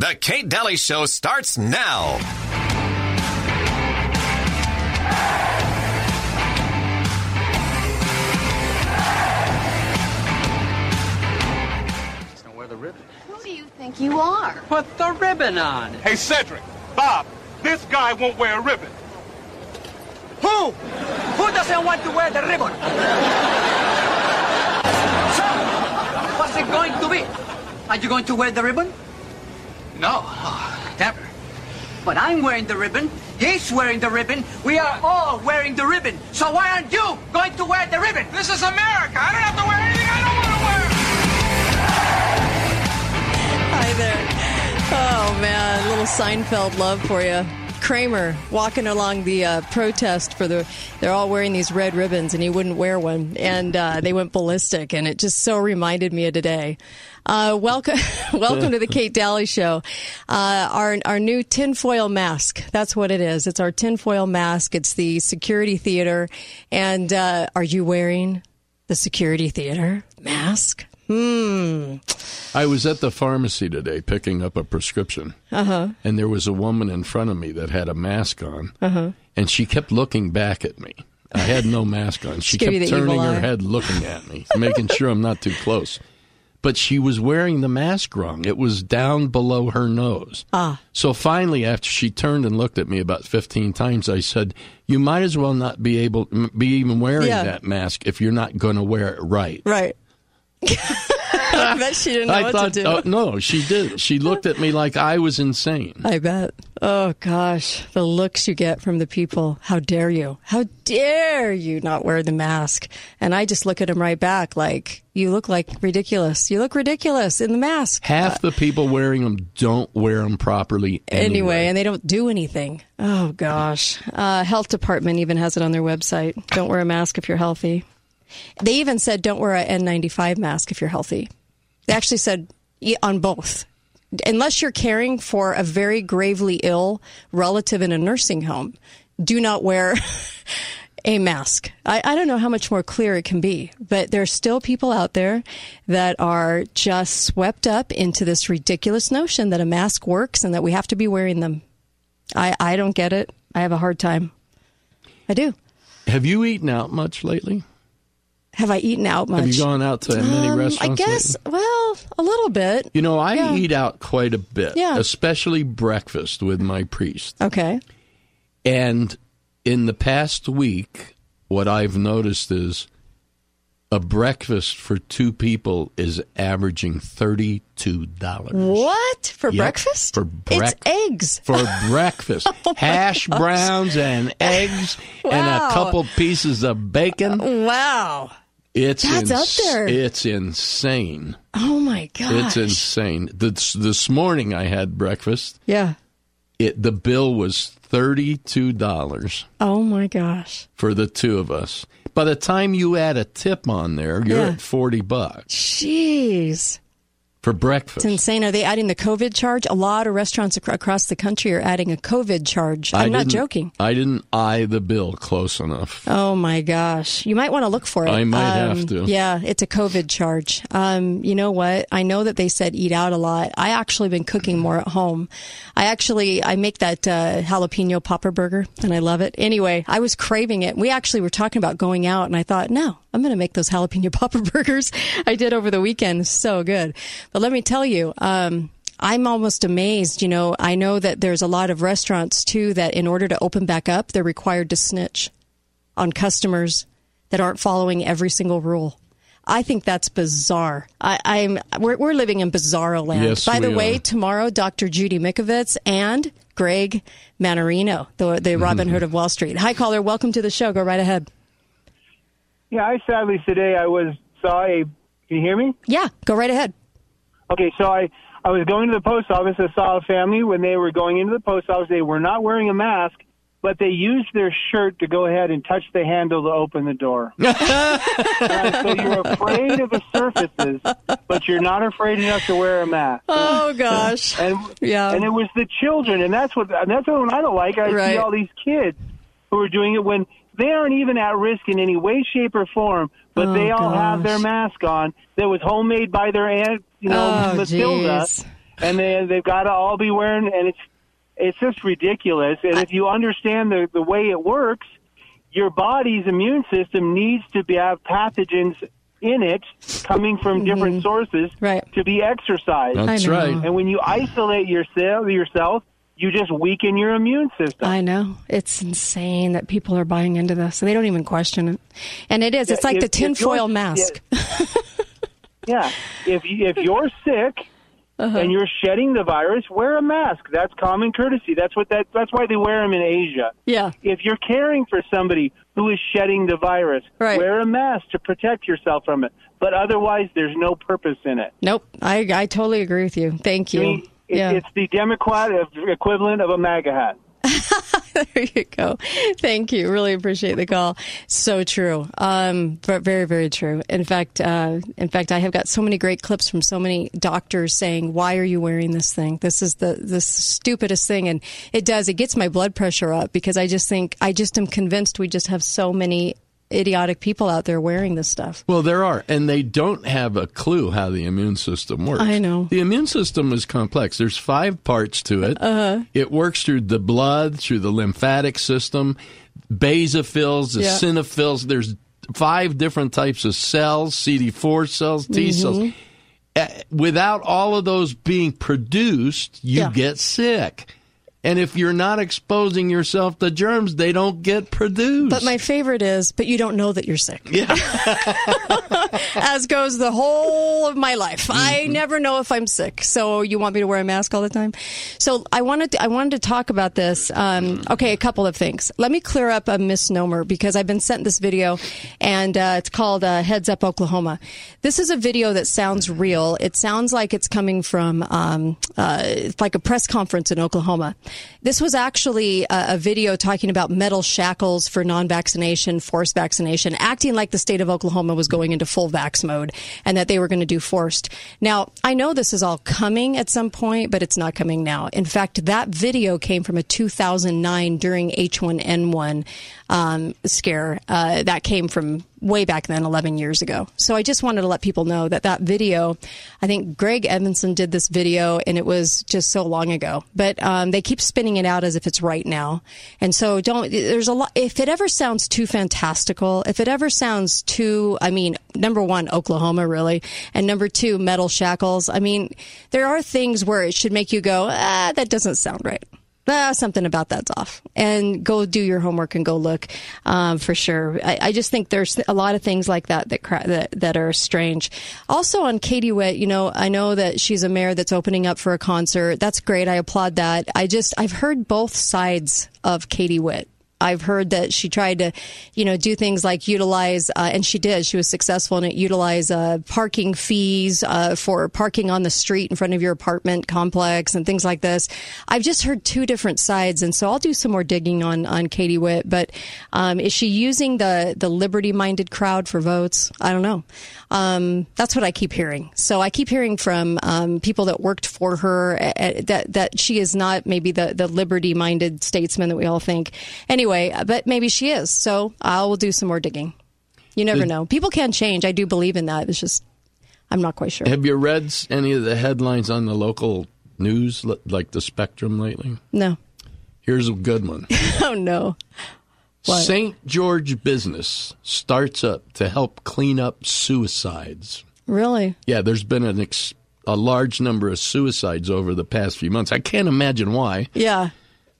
The Kate Daly Show starts now. Wear the ribbon. Who do you think you are? Put the ribbon on. Hey, Cedric, Bob, this guy won't wear a ribbon. Who? Who doesn't want to wear the ribbon? so, what's it going to be? Are you going to wear the ribbon? No, oh, never. But I'm wearing the ribbon. He's wearing the ribbon. We are all wearing the ribbon. So why aren't you going to wear the ribbon? This is America. I don't have to wear anything I don't want to wear. Hi there. Oh man, little Seinfeld love for you. Kramer walking along the uh, protest for the. They're all wearing these red ribbons, and he wouldn't wear one, and uh, they went ballistic, and it just so reminded me of today. Uh, welcome, welcome to the Kate Daly Show. Uh, our our new tinfoil mask. That's what it is. It's our tinfoil mask. It's the security theater, and uh, are you wearing the security theater mask? Hmm. I was at the pharmacy today picking up a prescription, Uh-huh. and there was a woman in front of me that had a mask on, and she kept looking back at me. I had no mask on. She kept turning her eye. head, looking at me, making sure I'm not too close. But she was wearing the mask wrong. It was down below her nose. Ah. So finally, after she turned and looked at me about 15 times, I said, "You might as well not be able be even wearing Yeah. that mask if you're not going to wear it right." Right. I bet she didn't know I what thought, to do. oh, no, she did. She looked at me like I was insane. I bet. Oh gosh, the looks you get from the people. How dare you? How dare you not wear the mask? And I just look at him right back like, you look like ridiculous. You look ridiculous in the mask. Half the people wearing them don't wear them properly anyway. Anyway, and they don't do anything. Oh gosh. Uh, health department even has it on their website. Don't wear a mask if you're healthy. They even said don't wear an N95 mask if you're healthy. They actually said on both. Unless you're caring for a very gravely ill relative in a nursing home, do not wear a mask. I, I don't know how much more clear it can be, but there's still people out there that are just swept up into this ridiculous notion that a mask works and that we have to be wearing them. I, I don't get it. I have a hard time. I do. Have you eaten out much lately? Have I eaten out much? Have you gone out to many Um, restaurants? I guess, lately? well, a little bit. You know, I Yeah. eat out quite a bit, Yeah. especially breakfast with my priest. Okay. And in the past week, what I've noticed is a breakfast for two people is averaging thirty-two dollars. What? For Yep, breakfast? for breakfast, It's eggs. for breakfast. Hash browns and eggs and a couple pieces of bacon. Wow. It's That's up there. It's insane. Oh my gosh. It's insane. This this morning I had breakfast. Yeah. It the bill was thirty two dollars Oh my gosh. for the two of us. By the time you add a tip on there, you're Yeah. at forty bucks Jeez. For breakfast. It's insane. Are they adding the COVID charge? A lot of restaurants ac- across the country are adding a COVID charge. I'm not joking. I didn't eye the bill close enough. Oh my gosh. You might want to look for it. I might Um, have to. Yeah, it's a COVID charge. Um, you know what? I know that they said eat out a lot. I actually been cooking more at home. I actually I make that uh, jalapeno popper burger and I love it. Anyway, I was craving it. We actually were talking about going out and I thought, no, I'm going to make those jalapeno popper burgers. I did over the weekend. So good. But let me tell you, um, I'm almost amazed. You know, I know that there's a lot of restaurants too that in order to open back up, they're required to snitch on customers that aren't following every single rule. I think that's bizarre. I, I'm we're, we're living in bizarro land. Yes, By the way, are. tomorrow, Dr. Judy Mikovits and Greg Mannarino, the the Robin Hood of Wall Street. Hi, caller. Welcome to the show. Go right ahead. Yeah, I sadly today I was saw a. Can you hear me? Yeah, go right ahead. Okay, so I I was going to the post office. I saw a family when they were going into the post office. They were not wearing a mask, but they used their shirt to go ahead and touch the handle to open the door. And so you're afraid of the surfaces, but you're not afraid enough to wear a mask. Oh gosh. And Yeah. and it was the children, and that's what and that's what I don't like. I Right. see all these kids who are doing it when they aren't even at risk in any way, shape, or form, but Oh, they all have their mask on that was homemade by their aunt, you know, Oh, Matilda. jeez. and they they've got to all be wearing, and it's it's just ridiculous. And if you understand the the way it works, your body's immune system needs to be, have pathogens in it coming from different sources Mm-hmm. Right. to be exercised. That's right. And when you isolate yourself, yourself, you just weaken your immune system. I know. It's insane that people are buying into this. They don't even question it. And it is. It's like If- the tinfoil mask. Yeah, if you, if you're sick Uh-huh. and you're shedding the virus, wear a mask. That's common courtesy. That's what that. That's why they wear them in Asia. Yeah. If you're caring for somebody who is shedding the virus, Right. wear a mask to protect yourself from it. But otherwise, there's no purpose in it. Nope. I, I totally agree with you. Thank I you. mean, it, yeah. it's the Democrat equivalent of a MAGA hat. there you go. Thank you. Really appreciate the call. So true. Um, but very, very true. In fact, uh, in fact, I have got so many great clips from so many doctors saying, "Why are you wearing this thing? This is the the stupidest thing." And it does. It gets my blood pressure up because I just think I just am convinced we just have so many idiotic people out there wearing this stuff. Well, there are, and they don't have a clue how the immune system works. I know. The immune system is complex. There's five parts to it. Uh-huh. It works through the blood, through the lymphatic system, basophils, the Yeah. There's five different types of cells, CD4 cells, T Mm-hmm. cells. Uh, Without all of those being produced, you Yeah. get sick. And if you're not exposing yourself to germs, they don't get produced. But my favorite is, but you don't know that you're sick. yeah. as goes the whole of my life. I Mm-hmm. never know if I'm sick. So you want me to wear a mask all the time? So I wanted to, I wanted to talk about this. Um, okay, a couple of things. Let me clear up a misnomer because I've been sent this video, and uh, it's called uh, "Heads Up Oklahoma." This is a video that sounds real. It sounds like it's coming from um, uh, like a press conference in Oklahoma. This was actually a, a video talking about metal shackles for non-vaccination, forced vaccination, acting like the state of Oklahoma was going into full vax mode and that they were going to do forced. Now, I know this is all coming at some point, but it's not coming now. In fact, that video came from a 2009 during H1N1 um, scare. Uh, that came from way back then, 11 years ago. So I just wanted to let people know that that video, I think Greg Evanson did this video and it was just so long ago, but um, they keep spinning it out as if it's right now. And so don't, there's a lot, if it ever sounds too fantastical, if it ever sounds too, I mean, number one, Oklahoma really, and number two, metal shackles. I mean, there are things where it should make you go, ah, that doesn't sound right ah, something about that's off. And go do your homework and go look um, for sure. I, I just think there's a lot of things like that that, cra- that that are strange. Also on Katie Witt, you know, I know that she's a mayor that's opening up for a concert. That's great. I applaud that. I just I've heard both sides of Katie Witt. I've heard that she tried to, you know, do things like utilize, uh, and she did. She was successful in it. Utilize uh, parking fees uh, for parking on the street in front of your apartment complex and things like this. I've just heard two different sides, and so I'll do some more digging on on Katie Witt. But um, is she using the the liberty minded crowd for votes? I don't know. Um, that's what I keep hearing. So I keep hearing from um, people that worked for her uh, that that she is not maybe the the liberty minded statesman that we all think. Anyway, Uh, but maybe she is. So I will do some more digging. You never know. People can change. I do believe in that. It's just I'm not quite sure. Have you read any of the headlines on the local news, like the Spectrum lately? No. Here's a good one. Oh no. What? St. George Business starts up to help clean up suicides. Really? Yeah, there's been an ex- a large number of suicides over the past few months. I can't imagine why. Yeah.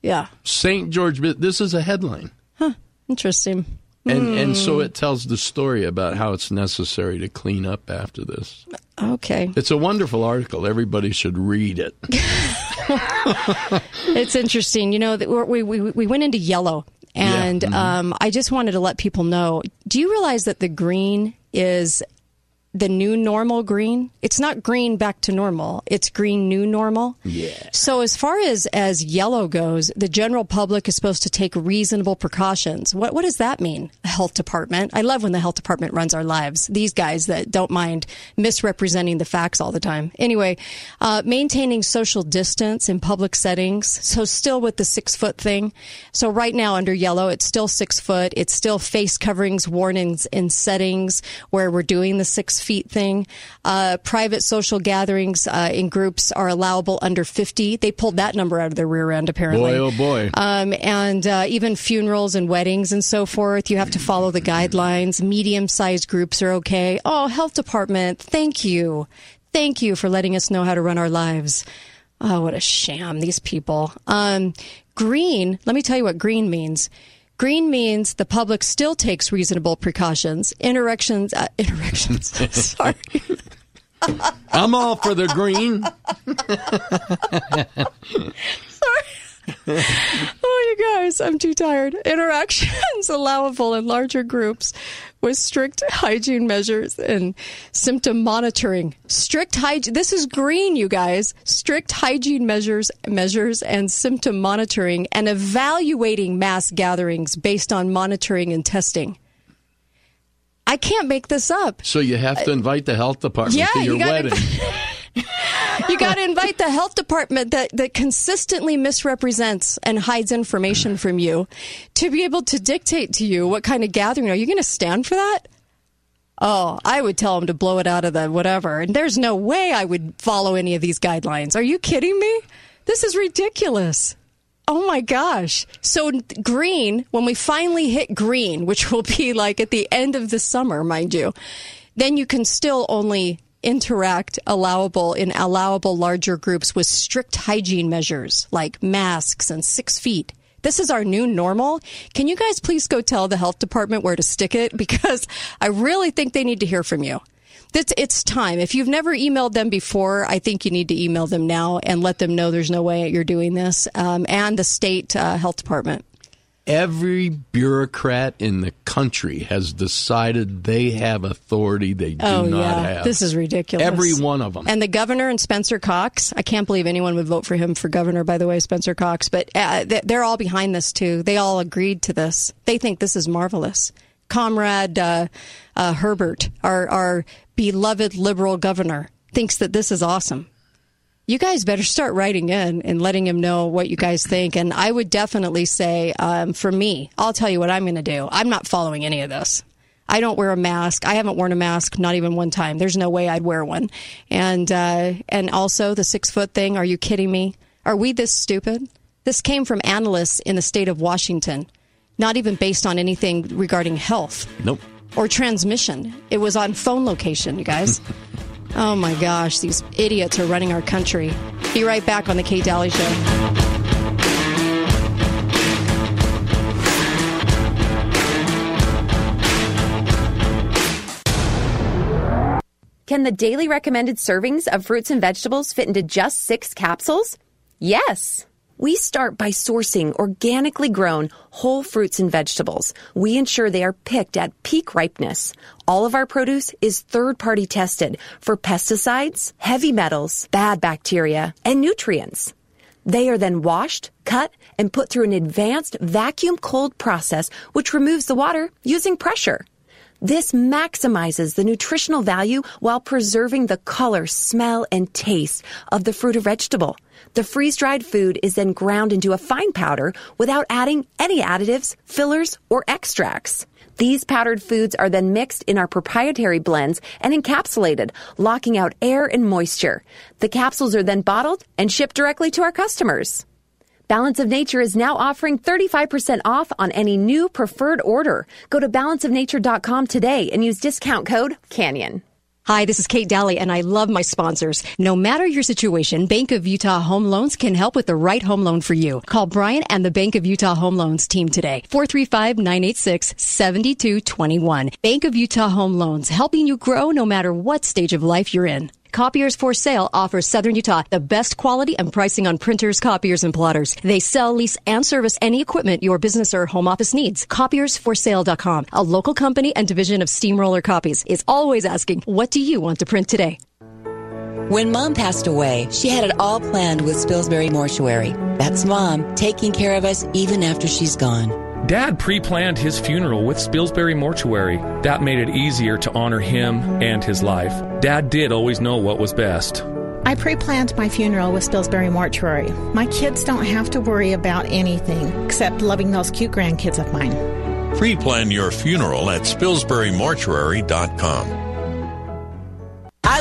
Yeah. St. George, this is a headline. Huh. Interesting. And, and Hmm. so it tells the story about how it's necessary to clean up after this. Okay. It's a wonderful article. Everybody should read it. It's interesting. You know, that we, we, we went into yellow, and Yeah. Mm-hmm. um, I just wanted to let people know. Do you realize that the green is the new normal green? It's not green back to normal. It's green new normal. Yeah. So as far as as yellow goes, the general public is supposed to take reasonable precautions. What what does that mean? Health department. I love when the health department runs our lives. These guys that don't mind misrepresenting the facts all the time. Anyway, uh, maintaining social distance in public settings. So still with the six foot thing. So right now under yellow, it's still six foot. It's still face coverings, warnings in settings where we're doing the six six feet thing. Uh, private social gatherings uh, in groups are allowable under 50. They pulled that number out of their rear end, apparently. Boy, oh boy. Um, and uh, even funerals and weddings and so forth, you have to follow the guidelines. Medium sized groups are okay. Oh, health department, thank you. Thank you for letting us know how to run our lives. Oh, what a sham, these people. Um, green, let me tell you what green means. Green means the public still takes reasonable precautions. Interactions, uh, interactions, sorry. I'm all for the green. Oh, you guys, I'm too tired. Interactions allowable in larger groups with strict hygiene measures and symptom monitoring. Strict hygiene. This is green, you guys. Strict hygiene measures, measures and symptom monitoring and evaluating mass gatherings based on monitoring and testing. I can't make this up. So you have to invite the health department Yeah, to your you wedding. You got to invite the health department that, that consistently misrepresents and hides information from you to be able to dictate to you what kind of gathering. Are you going to stand for that? Oh, I would tell them to blow it out of the whatever. And there's no way I would follow any of these guidelines. Are you kidding me? This is ridiculous. Oh my gosh. So green, when we finally hit green, which will be like at the end of the summer, mind you, then you can still only interact allowable in allowable larger groups with strict hygiene measures like masks and six feet. This is our new normal. Can you guys please go tell the health department where to stick it? Because I really think they need to hear from you. It's, it's time. If you've never emailed them before, I think you need to email them now and let them know there's no way you're doing this. Um, and the state uh, health department. Every bureaucrat in the country has decided they have authority they do oh not yeah, have. this is ridiculous. Every one of them. And the governor and Spencer Cox. I can't believe anyone would vote for him for governor. By the way, Spencer Cox. But uh, they're all behind this too. They all agreed to this. They think this is marvelous. Comrade uh, uh, Herbert, our our beloved liberal governor, thinks that this is awesome. You guys better start writing in and letting him know what you guys think. And I would definitely say, um, for me, I'll tell you what I'm going to do. I'm not following any of this. I don't wear a mask. I haven't worn a mask, not even one time. There's no way I'd wear one. And uh, and also the six foot thing. Are you kidding me? Are we this stupid? This came from analysts in the state of Washington, not even based on anything regarding health nope. or transmission. It was on phone location, you guys. oh my gosh, these idiots are running our country. Be right back on the Kate Daly Show. Can the daily recommended servings of fruits and vegetables fit into just six capsules? Yes. We start by sourcing organically grown whole fruits and vegetables. We ensure they are picked at peak ripeness. All of our produce is third party tested for pesticides, heavy metals, bad bacteria, and nutrients. They are then washed, cut, and put through an advanced vacuum cold process which removes the water using pressure. This maximizes the nutritional value while preserving the color, smell, and taste of the fruit or vegetable. The freeze dried food is then ground into a fine powder without adding any additives, fillers, or extracts. These powdered foods are then mixed in our proprietary blends and encapsulated, locking out air and moisture. The capsules are then bottled and shipped directly to our customers. Balance of Nature is now offering 35% off on any new preferred order. Go to balanceofnature.com today and use discount code CANYON. Hi, this is Kate Daly, and I love my sponsors. No matter your situation, Bank of Utah Home Loans can help with the right home loan for you. Call Brian and the Bank of Utah Home Loans team today. 435-986-7221. Bank of Utah Home Loans, helping you grow no matter what stage of life you're in. Copiers for Sale offers Southern Utah the best quality and pricing on printers, copiers, and plotters. They sell, lease, and service any equipment your business or home office needs. Copiersforsale.com, a local company and division of Steamroller Copies, is always asking, what do you want to print today? When mom passed away, she had it all planned with Spilsbury Mortuary. That's mom taking care of us even after she's gone. Dad pre planned his funeral with Spilsbury Mortuary. That made it easier to honor him and his life. Dad did always know what was best. I pre planned my funeral with Spilsbury Mortuary. My kids don't have to worry about anything except loving those cute grandkids of mine. Pre plan your funeral at SpilsburyMortuary.com.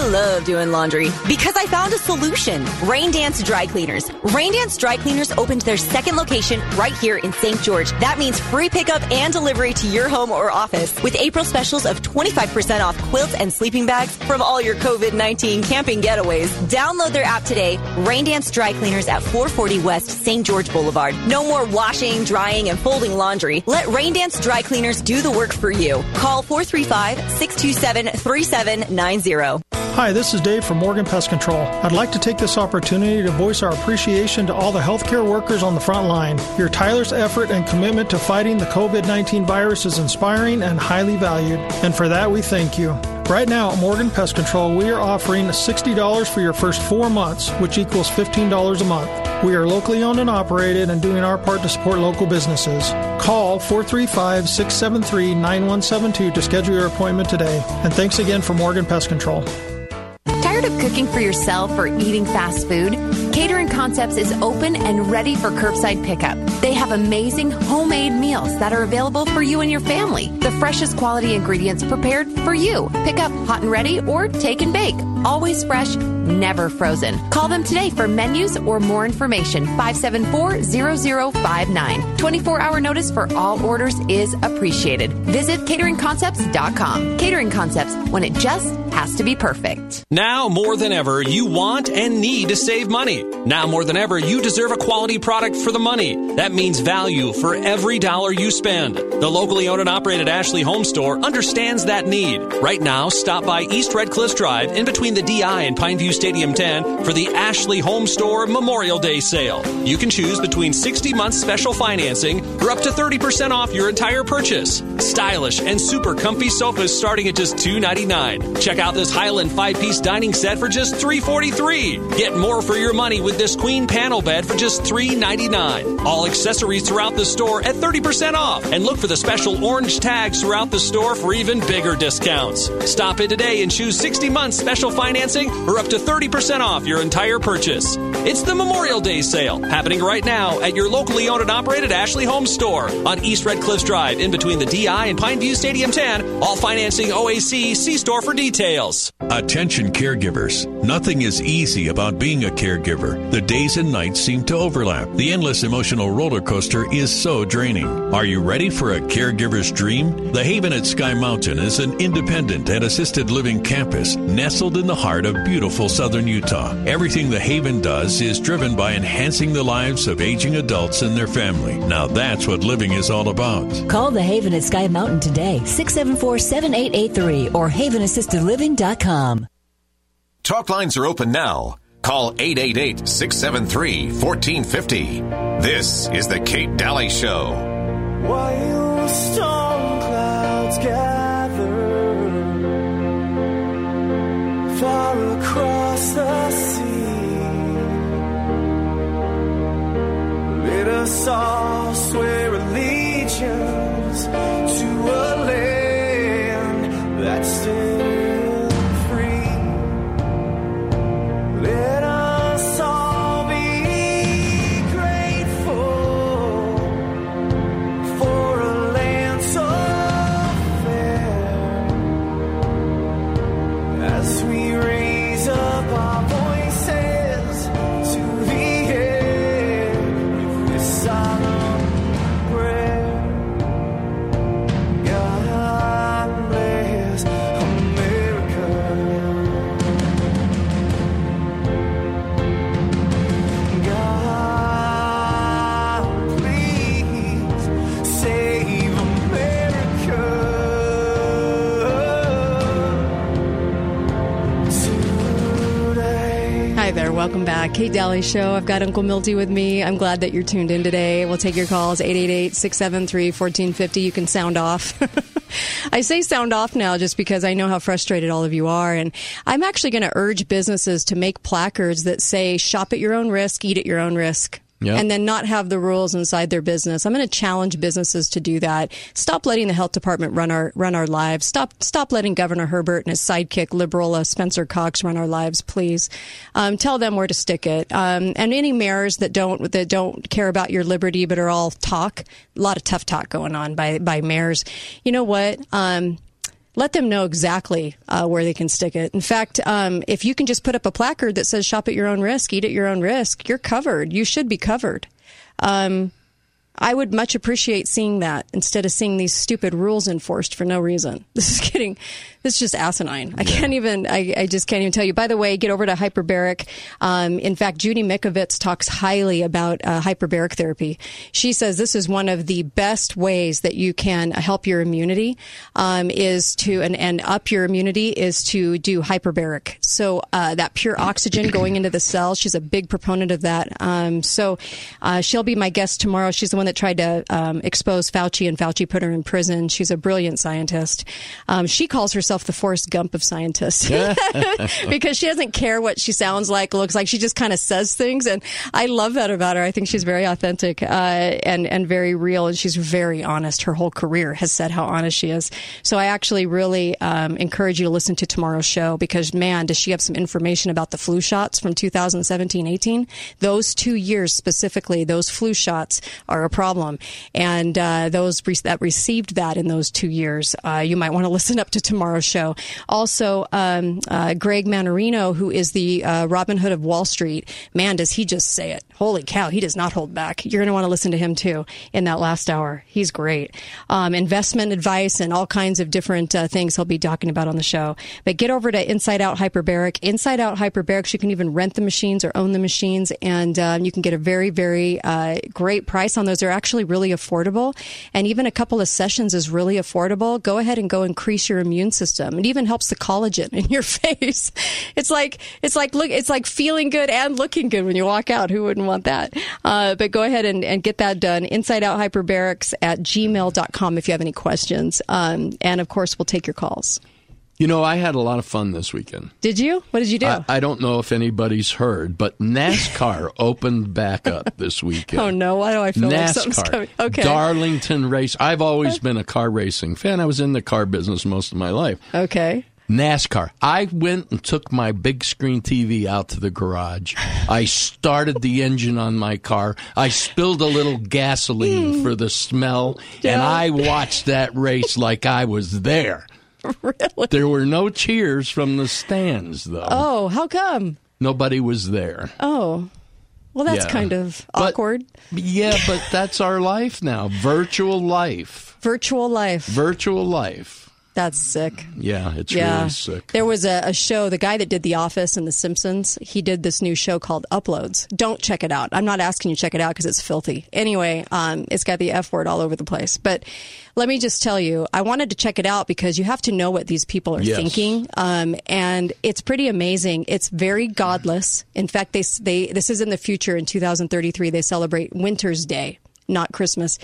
love doing laundry because I found a solution. Rain Dance Dry Cleaners. Rain Dance Dry Cleaners opened their second location right here in St. George. That means free pickup and delivery to your home or office with April specials of 25% off quilts and sleeping bags from all your COVID-19 camping getaways. Download their app today. Rain Dance Dry Cleaners at 440 West St. George Boulevard. No more washing, drying, and folding laundry. Let Rain Dance Dry Cleaners do the work for you. Call 435 627 3790. Hi, this is Dave from Morgan Pest Control. I'd like to take this opportunity to voice our appreciation to all the healthcare workers on the front line. Your tireless effort and commitment to fighting the COVID 19 virus is inspiring and highly valued, and for that we thank you. Right now at Morgan Pest Control, we are offering $60 for your first four months, which equals $15 a month. We are locally owned and operated and doing our part to support local businesses. Call 435 673 9172 to schedule your appointment today. And thanks again for Morgan Pest Control. Tired of cooking for yourself or eating fast food? Catering Concepts is open and ready for curbside pickup. They have amazing homemade meals that are available for you and your family. The freshest quality ingredients prepared for you. Pick up hot and ready or take and bake. Always fresh, never frozen. Call them today for menus or more information. 574-0059. 24 hour notice for all orders is appreciated. Visit cateringconcepts.com. Catering Concepts when it just has to be perfect. Now more than ever, you want and need to save money. Now more than ever, you deserve a quality product for the money. That means value for every dollar you spend. The locally owned and operated Ashley Home Store understands that need. Right now, stop by East Red Cliffs Drive in between the DI and Pineview Stadium 10 for the Ashley Home Store Memorial Day sale. You can choose between 60 months special financing or up to 30% off your entire purchase. Stylish and super comfy sofas starting at just $2.99. Check out this Highland five-piece dining set for just $3.43. Get more for your money with this queen panel bed for just $3.99. All accessories throughout the store at 30% off. And look for the special orange tags throughout the store for even bigger discounts. Stop in today and choose 60 months special financing or up to 30% off your entire purchase. It's the Memorial Day sale happening right now at your locally owned and operated Ashley Home Store on East Red Cliffs Drive in between the DI and Pineview Stadium 10. All financing OAC. See store for details. Attention caregivers. Nothing is easy about being a caregiver. The days and nights seem to overlap. The endless emotional roller coaster is so draining. Are you ready for a caregiver's dream? The Haven at Sky Mountain is an independent and assisted living campus nestled in the heart of beautiful southern Utah. Everything the Haven does is driven by enhancing the lives of aging adults and their family. Now that's what living is all about. Call the Haven at Sky Mountain today, 674 7883 or havenassistedliving.com. Talk lines are open now. Call 888 673 1450. This is The Kate Daly Show. While storm clouds gather far across the sea, let us all swear welcome back. Kate Daly Show. I've got Uncle Milty with me. I'm glad that you're tuned in today. We'll take your calls 888 673 1450. You can sound off. I say sound off now just because I know how frustrated all of you are. And I'm actually going to urge businesses to make placards that say shop at your own risk, eat at your own risk. Yeah. And then not have the rules inside their business. I'm going to challenge businesses to do that. Stop letting the health department run our run our lives. Stop stop letting Governor Herbert and his sidekick liberal uh, Spencer Cox run our lives, please. Um, tell them where to stick it. Um, and any mayors that don't that don't care about your liberty but are all talk. A lot of tough talk going on by by mayors. You know what? Um, let them know exactly uh, where they can stick it. In fact, um, if you can just put up a placard that says "Shop at your own risk, eat at your own risk," you're covered. You should be covered. Um, I would much appreciate seeing that instead of seeing these stupid rules enforced for no reason. This is getting, this is just asinine. I can't even, I, I just can't even tell you. By the way, get over to hyperbaric. Um, in fact, Judy Mikovits talks highly about uh, hyperbaric therapy. She says this is one of the best ways that you can help your immunity, um, is to, and, and up your immunity is to do hyperbaric. So, uh, that pure oxygen going into the cells, she's a big proponent of that. Um, so, uh, she'll be my guest tomorrow. She's the one that tried to um, expose Fauci, and Fauci put her in prison. She's a brilliant scientist. Um, she calls herself the Forrest Gump of scientists because she doesn't care what she sounds like, looks like. She just kind of says things, and I love that about her. I think she's very authentic uh, and and very real, and she's very honest. Her whole career has said how honest she is. So I actually really um, encourage you to listen to tomorrow's show because man, does she have some information about the flu shots from 2017-18? Those two years specifically, those flu shots are a problem, and uh, those re- that received that in those two years, uh, you might want to listen up to tomorrow's show. Also, um, uh, Greg Mannarino, who is the uh, Robin Hood of Wall Street, man, does he just say it? Holy cow, he does not hold back. You're going to want to listen to him too in that last hour. He's great. Um, investment advice and all kinds of different uh, things he'll be talking about on the show. But get over to Inside Out Hyperbaric. Inside Out Hyperbarics, you can even rent the machines or own the machines, and um, you can get a very, very great price on those. They're actually really affordable, and even a couple of sessions is really affordable. Go ahead and go increase your immune system. It even helps the collagen in your face. It's like it's like look, it's like feeling good and looking good when you walk out. Who wouldn't want that? Uh, but go ahead and, and get that done. Inside Out Hyperbarics at gmail.com if you have any questions. Um, and of course, we'll take your calls. You know, I had a lot of fun this weekend. Did you? What did you do? I, I don't know if anybody's heard, but NASCAR opened back up this weekend. oh no! Why do I feel like something's coming? Okay. Darlington race. I've always been a car racing fan. I was in the car business most of my life. Okay. NASCAR. I went and took my big screen TV out to the garage. I started the engine on my car. I spilled a little gasoline hmm. for the smell, and I watched that race like I was there. Really? There were no cheers from the stands, though. Oh, how come? Nobody was there. Oh, well, that's Yeah. kind of But- awkward. Yeah, but that's our life now. Virtual life. Virtual life. Virtual life. That's sick. Yeah, it's yeah. really sick. There was a, a show, the guy that did The Office and The Simpsons, he did this new show called Uploads. Don't check it out. I'm not asking you to check it out because it's filthy. Anyway, um, it's got the F word all over the place. But let me just tell you, I wanted to check it out because you have to know what these people are Yes. thinking. Um, and it's pretty amazing. It's very godless. In fact, they, they, this is in the future in 2033. They celebrate Winter's Day not Christmas.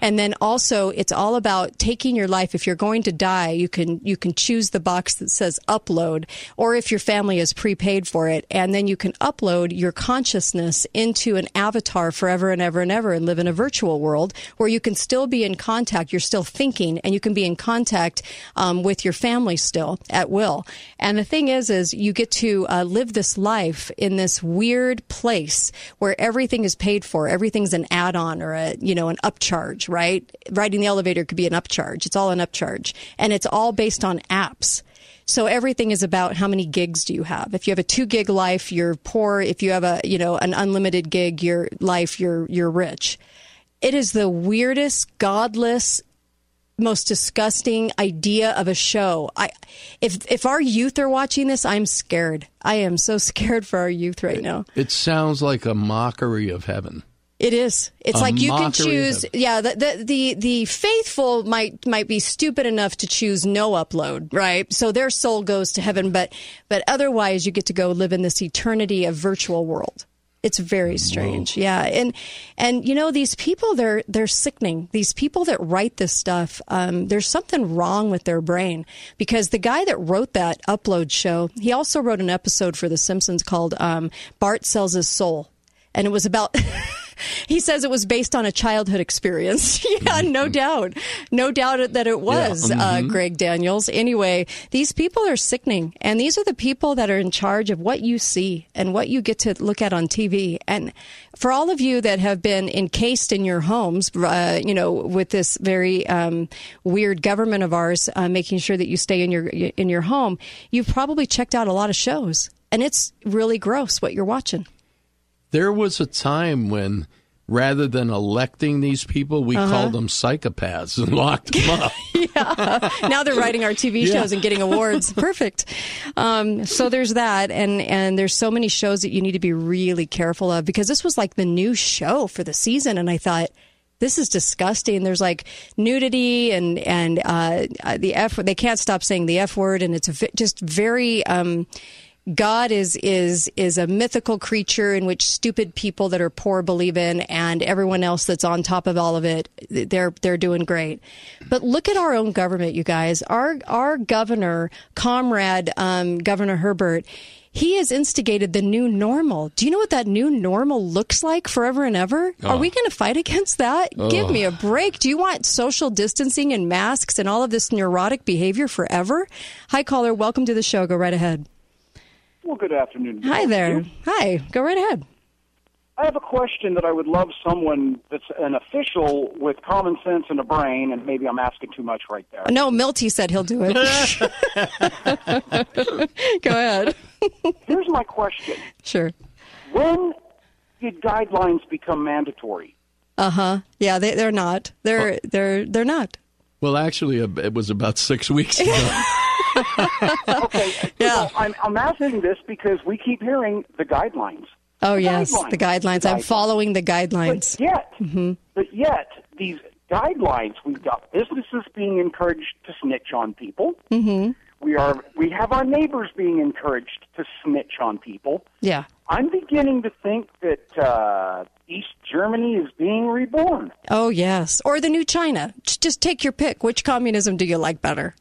And then also it's all about taking your life. If you're going to die, you can, you can choose the box that says upload or if your family is prepaid for it. And then you can upload your consciousness into an avatar forever and ever and ever and live in a virtual world where you can still be in contact. You're still thinking and you can be in contact um, with your family still at will. And the thing is, is you get to uh, live this life in this weird place where everything is paid for. Everything's an add-on or a, you know, an upcharge, right? Riding the elevator could be an upcharge. It's all an upcharge. And it's all based on apps. So everything is about how many gigs do you have. If you have a two gig life, you're poor. If you have a, you know, an unlimited gig, your life, you're, you're rich. It is the weirdest, godless, most disgusting idea of a show. I, if, if our youth are watching this, I'm scared. I am so scared for our youth right now. It sounds like a mockery of heaven. It is. It's A like you can choose. of- Yeah, the, the the the faithful might might be stupid enough to choose no upload, right? So their soul goes to heaven, but but otherwise you get to go live in this eternity of virtual world. It's very strange. Yeah, and and you know these people they're they're sickening. These people that write this stuff, um, there's something wrong with their brain because the guy that wrote that upload show, he also wrote an episode for The Simpsons called um, "Bart Sells His Soul," and it was about. he says it was based on a childhood experience. yeah, Mm-hmm. no doubt. No doubt that it was, uh, mhm. Greg Daniels. Anyway, these people are sickening. And these are the people that are in charge of what you see and what you get to look at on TV. And for all of you that have been encased in your homes, uh, you know, with this very um, weird government of ours uh, making sure that you stay in your in your home, you've probably checked out a lot of shows, and it's really gross what you're watching. There was a time when, rather than electing these people, we Uh-huh. called them psychopaths and locked them up. yeah. Now they're writing our TV Yeah. shows and getting awards. Perfect. Um, so there's that, and and there's so many shows that you need to be really careful of because this was like the new show for the season, and I thought. This is disgusting. There's like nudity and and uh, uh, the f. They can't stop saying the f word, and it's just very. Um, God is is is a mythical creature in which stupid people that are poor believe in, and everyone else that's on top of all of it, they're they're doing great. But look at our own government, you guys. Our our governor, comrade um, Governor Herbert. He has instigated the new normal. Do you know what that new normal looks like forever and ever? Are Oh. we going to fight against that? Give Oh. me a break. Do you want social distancing and masks and all of this neurotic behavior forever? Hi, caller. Welcome to the show. Go right ahead. Well, good afternoon. Hi there. Hi. Go right ahead. I have a question that I would love someone that's an official with common sense and a brain, and maybe I'm asking too much right there. No, Milty said he'll do it. Go ahead. Here's my question. Sure. When did guidelines become mandatory? Uh huh. Yeah, they, they're not. They're they're they're not. Well, actually, uh, it was about six weeks ago. okay. Yeah. I'm, I'm asking this because we keep hearing the guidelines. Oh The yes, guidelines. the guidelines. I'm Guidelines. following the guidelines. But yet, hmm but yet, these guidelines, we've got businesses being encouraged to snitch on people. hmm We are we have our neighbors being encouraged to snitch on people. Yeah. I'm beginning to think that uh, East Germany is being reborn. Oh yes. Or the new China. Just take your pick. Which communism do you like better?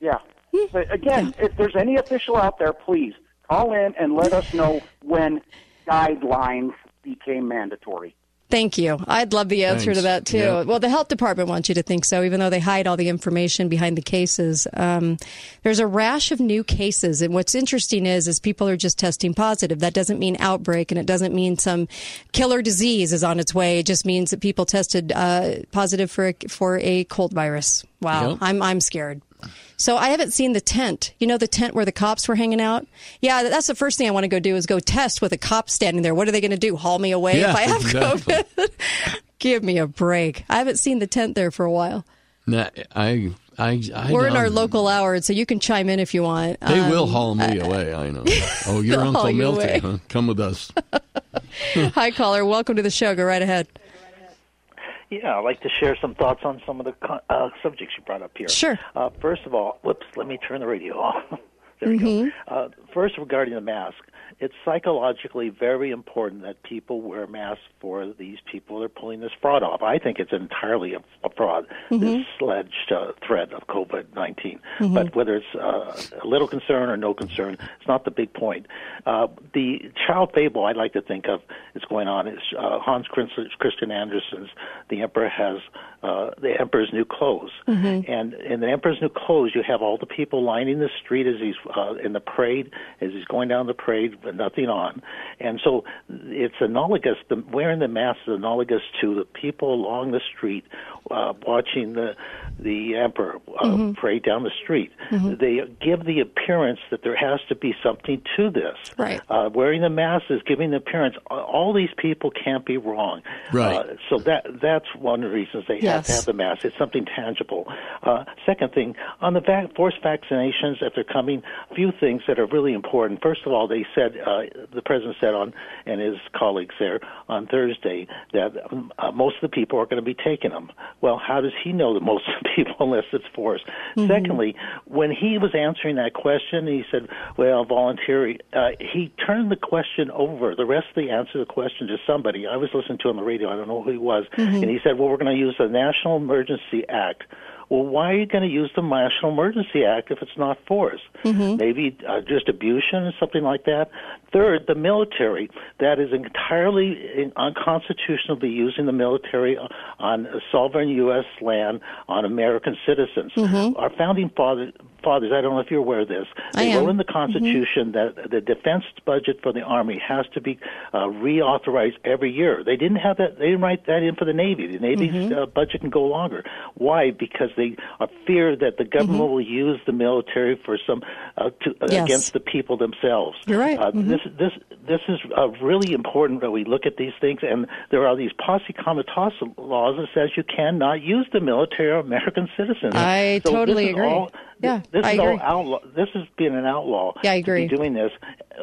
Yeah. But again, if there's any official out there, please call in and let us know when guidelines became mandatory. Thank you. I'd love the answer to that too. Yeah. Well, the health department wants you to think so, even though they hide all the information behind the cases. Um, there's a rash of new cases, and what's interesting is, is people are just testing positive. That doesn't mean outbreak, and it doesn't mean some killer disease is on its way. It just means that people tested uh, positive for a, for a cold virus. Wow, Yep. I'm I'm scared. So I haven't seen the tent. You know the tent where the cops were hanging out? Yeah, that's the first thing I want to go do is go test with a cop standing there. What are they going to do? Haul me away Yeah, if I have exactly. COVID? Give me a break. I haven't seen the tent there for a while. Nah, I, I, I We're in our local hour, so you can chime in if you want. They will Um, haul me away. I know. Oh, your Uncle haul you huh? Come with us. Hi, caller. Welcome to the show. Go right ahead. Yeah, I'd like to share some thoughts on some of the uh, subjects you brought up here. Sure. Uh, first of all, whoops, let me turn the radio off. there we Mm-hmm. go. Uh, first, regarding the mask, it's psychologically very important that people wear masks for these people that are pulling this fraud off. I think it's entirely a, a fraud, Mm-hmm. this sledged uh, threat of COVID 19. Mhm. But whether it's uh, a little concern or no concern, it's not the big point. Uh, the child fable I'd like to think of is going on is uh, Hans Christian Andersen's The Emperor Has uh, the Emperor's New Clothes. Mhm. And in the Emperor's New Clothes, you have all the people lining the street as he's uh, in the parade, as he's going down the parade nothing on. And so it's analogous, the, wearing the mask is analogous to the people along the street uh, watching the the Emperor uh, Mhm. parade down the street. Mhm. They give the appearance that there has to be something to this. Right. Uh, wearing the mask is giving the appearance. All these people can't be wrong. Right. Uh, so that that's one of the reasons they have to have the mask. It's something tangible. Uh, second thing, on the vac- forced vaccinations, if they're coming, a few things that are really important. First of all, they said uh, the president said on and his colleagues there on Thursday that um, uh, most of the people are going to be taking them. Well, how does he know that most of the people unless it's forced? Mhm. Secondly, when he was answering that question, he said, "Well, voluntary." Uh, he turned the question over. The rest of the answer to the question to somebody. I was listening to him on the radio. I don't know who he was, Mhm. and he said, "Well, we're going to use the National Emergency Act." Well, why are you going to use the National Emergency Act if it's not force? Mm-hmm. Maybe uh, distribution or something like that. Third, the military. That is entirely unconstitutional to be using the military on sovereign U.S. land on American citizens. Mm-hmm. Our founding fathers, fathers, I don't know if you're aware of this, I they wrote in the Constitution that the defense budget for the Army has to be uh, reauthorized every year. They didn't have that. They didn't write that in for the Navy. The Navy's Mm-hmm. uh, budget can go longer. Why? Because they are fear that the government will use the military for some uh, to, uh, Mm-hmm. Yes. against the people themselves. You're right. Uh, Mhm. This this this is uh, really important that we look at these things, and there are these posse comitatus laws that says you cannot use the military or American citizens. I So totally agree. all- Yeah, this I is agree. all outlaw. This has been an outlaw. Yeah, I to be agree. doing this.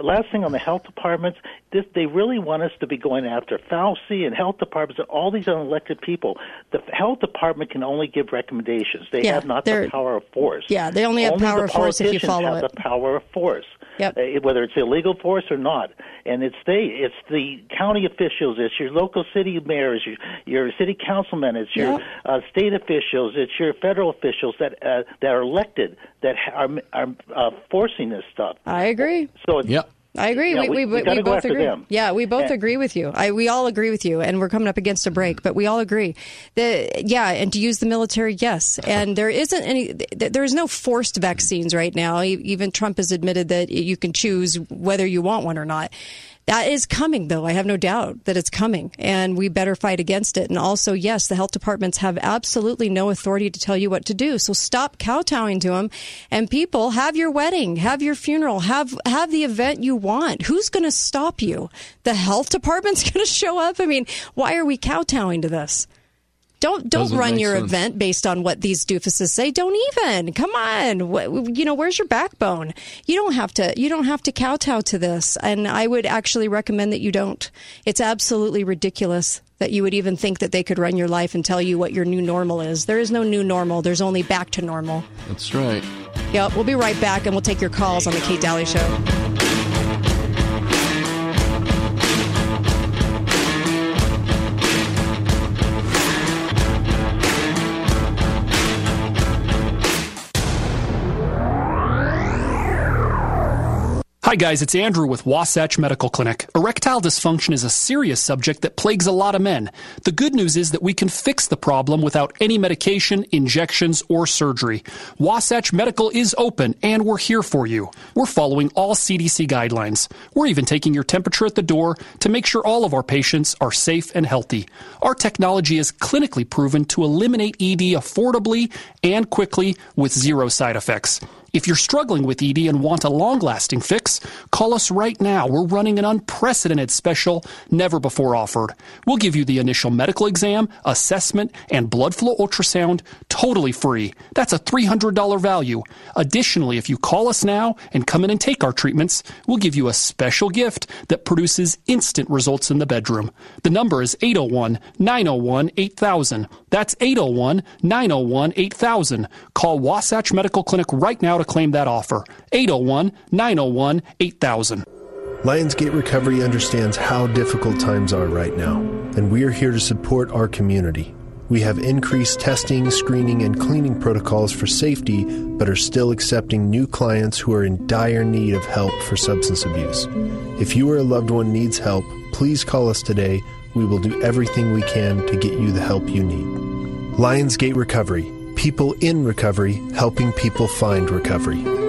Last thing on the health departments, this, they really want us to be going after Fauci and health departments and all these unelected people. The health department can only give recommendations. They Yeah, have not the power of force. Yeah, they only have power of force if you follow have it. the power of force. Yep. Uh, whether it's illegal force or not, and it's they, it's the county officials, it's your local city mayors, your, your city councilmen, it's your Yep. uh, state officials, it's your federal officials that uh, that are elected that are are uh, forcing this stuff. I agree. So it's, Yep. I agree. Yeah, we, we- we, we we, gotta go both agree. them. Yeah, we both And- agree with you. I, we all agree with you, and we're coming up against a break, but we all agree. that yeah, and to use the military, yes. And there isn't any, there is no forced vaccines right now. Even Trump has admitted that you can choose whether you want one or not. That is coming, though. I have no doubt that it's coming, and we better fight against it. And also, yes, the health departments have absolutely no authority to tell you what to do. So stop kowtowing to them. And people, have your wedding, have your funeral, have have the event you want. Who's going to stop you? The health department's going to show up. I mean, why are we kowtowing to this? Don't don't Doesn't run your sense. event based on what these doofuses say. Don't even. Come on. You know, where's your backbone? You don't have to. You don't have to kowtow to this. And I would actually recommend that you don't. It's absolutely ridiculous that you would even think that they could run your life and tell you what your new normal is. There is no new normal. There's only back to normal. That's right. Yep. We'll be right back, and we'll take your calls on the Kate Daly Show. Hi guys, it's Andrew with Wasatch Medical Clinic. Erectile dysfunction is a serious subject that plagues a lot of men. The good news is that we can fix the problem without any medication, injections, or surgery. Wasatch Medical is open and we're here for you. We're following all CDC guidelines. We're even taking your temperature at the door to make sure all of our patients are safe and healthy. Our technology is clinically proven to eliminate ED affordably and quickly with zero side effects. If you're struggling with ED and want a long lasting fix, call us right now. We're running an unprecedented special, never before offered. We'll give you the initial medical exam, assessment, and blood flow ultrasound totally free. That's a $300 value. Additionally, if you call us now and come in and take our treatments, we'll give you a special gift that produces instant results in the bedroom. The number is 801 901 8000. That's 801 901 8000. Call Wasatch Medical Clinic right now to claim that offer. 801 901 8000. Lionsgate Recovery understands how difficult times are right now, and we are here to support our community. We have increased testing, screening, and cleaning protocols for safety, but are still accepting new clients who are in dire need of help for substance abuse. If you or a loved one needs help, please call us today. We will do everything we can to get you the help you need. Lionsgate Recovery. People in recovery, helping people find recovery.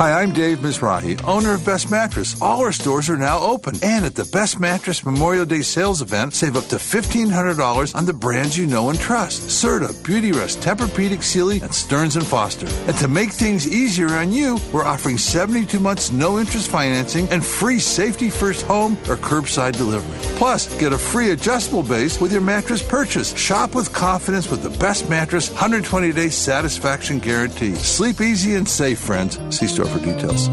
Hi, I'm Dave Mizrahi, owner of Best Mattress. All our stores are now open. And at the Best Mattress Memorial Day sales event, save up to $1,500 on the brands you know and trust. Serta, Beautyrest, Tempur-Pedic, Sealy, and Stearns & Foster. And to make things easier on you, we're offering 72 months no interest financing and free safety first home or curbside delivery. Plus, get a free adjustable base with your mattress purchase. Shop with confidence with the Best Mattress 120-day satisfaction guarantee. Sleep easy and safe, friends. See store for details.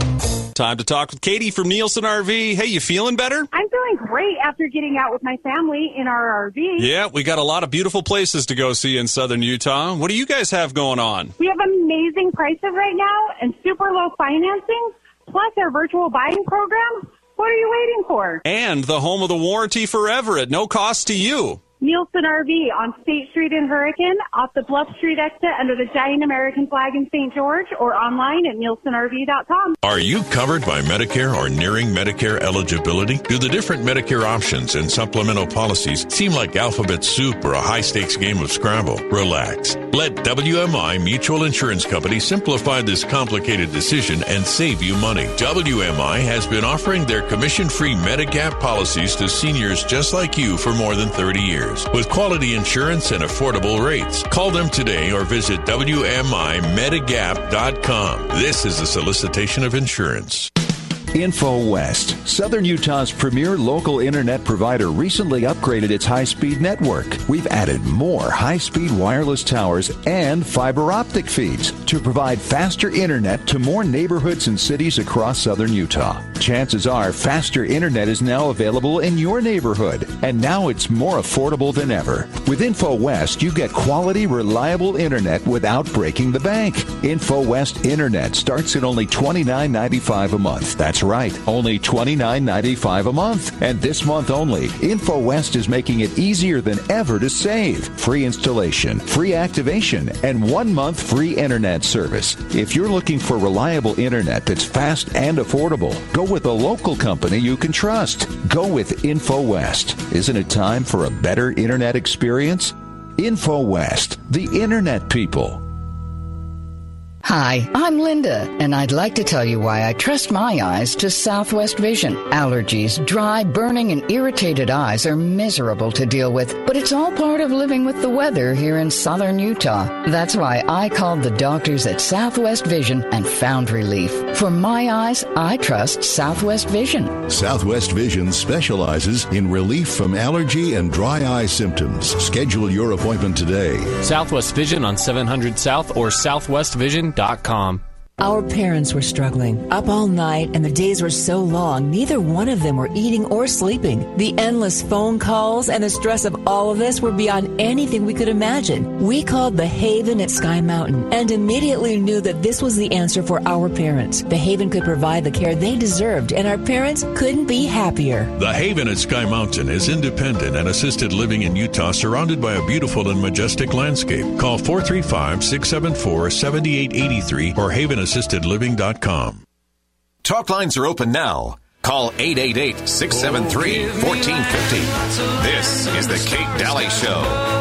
Time to talk with Katie from Nielsen RV. Hey, you feeling better? I'm feeling great after getting out with my family in our RV. Yeah, we got a lot of beautiful places to go see in southern Utah. What do you guys have going on? We have amazing prices right now and super low financing, plus our virtual buying program. What are you waiting for? And the home of the warranty forever at no cost to you. Nielsen RV on State Street in Hurricane, off the Bluff Street exit under the giant American flag in St. George, or online at nielsenrv.com. Are you covered by Medicare or nearing Medicare eligibility? Do the different Medicare options and supplemental policies seem like alphabet soup or a high stakes game of Scrabble? Relax. Let WMI Mutual Insurance Company simplify this complicated decision and save you money. WMI has been offering their commission free Medigap policies to seniors just like you for more than 30 years with quality insurance and affordable rates. Call them today or visit WMIMedigap.com. This is a solicitation of insurance. InfoWest, Southern Utah's premier local internet provider, recently upgraded its high speed network. We've added more high speed wireless towers and fiber optic feeds to provide faster internet to more neighborhoods and cities across southern Utah. Chances are faster internet is now available in your neighborhood, and now it's more affordable than ever. With InfoWest, you get quality, reliable internet without breaking the bank. InfoWest Internet starts at only $29.95 a month. That's right, only $29.95 a month. And this month only, InfoWest is making it easier than ever to save. Free installation, free activation, and one month free internet service. If you're looking for reliable internet that's fast and affordable, go with a local company you can trust. Go with InfoWest. Isn't it time for a better internet experience? InfoWest, the internet people. Hi, I'm Linda, and I'd like to tell you why I trust my eyes to Southwest Vision. Allergies, dry, burning, and irritated eyes are miserable to deal with, but it's all part of living with the weather here in southern Utah. That's why I called the doctors at Southwest Vision and found relief. For my eyes, I trust Southwest Vision. Southwest Vision specializes in relief from allergy and dry eye symptoms. Schedule your appointment today. Southwest Vision on 700 South or southwestvision.com. Our parents were struggling, up all night, and the days were so long, neither one of them were eating or sleeping. The endless phone calls and the stress of all of this were beyond anything we could imagine. We called the Haven at Sky Mountain and immediately knew that this was the answer for our parents. The Haven could provide the care they deserved, and our parents couldn't be happier. The Haven at Sky Mountain is independent and assisted living in Utah surrounded by a beautiful and majestic landscape. Call 435 674 7883 or havenassistedliving.com. Talk lines are open now. Call 888 673 1450. This is The Kate Daly Show.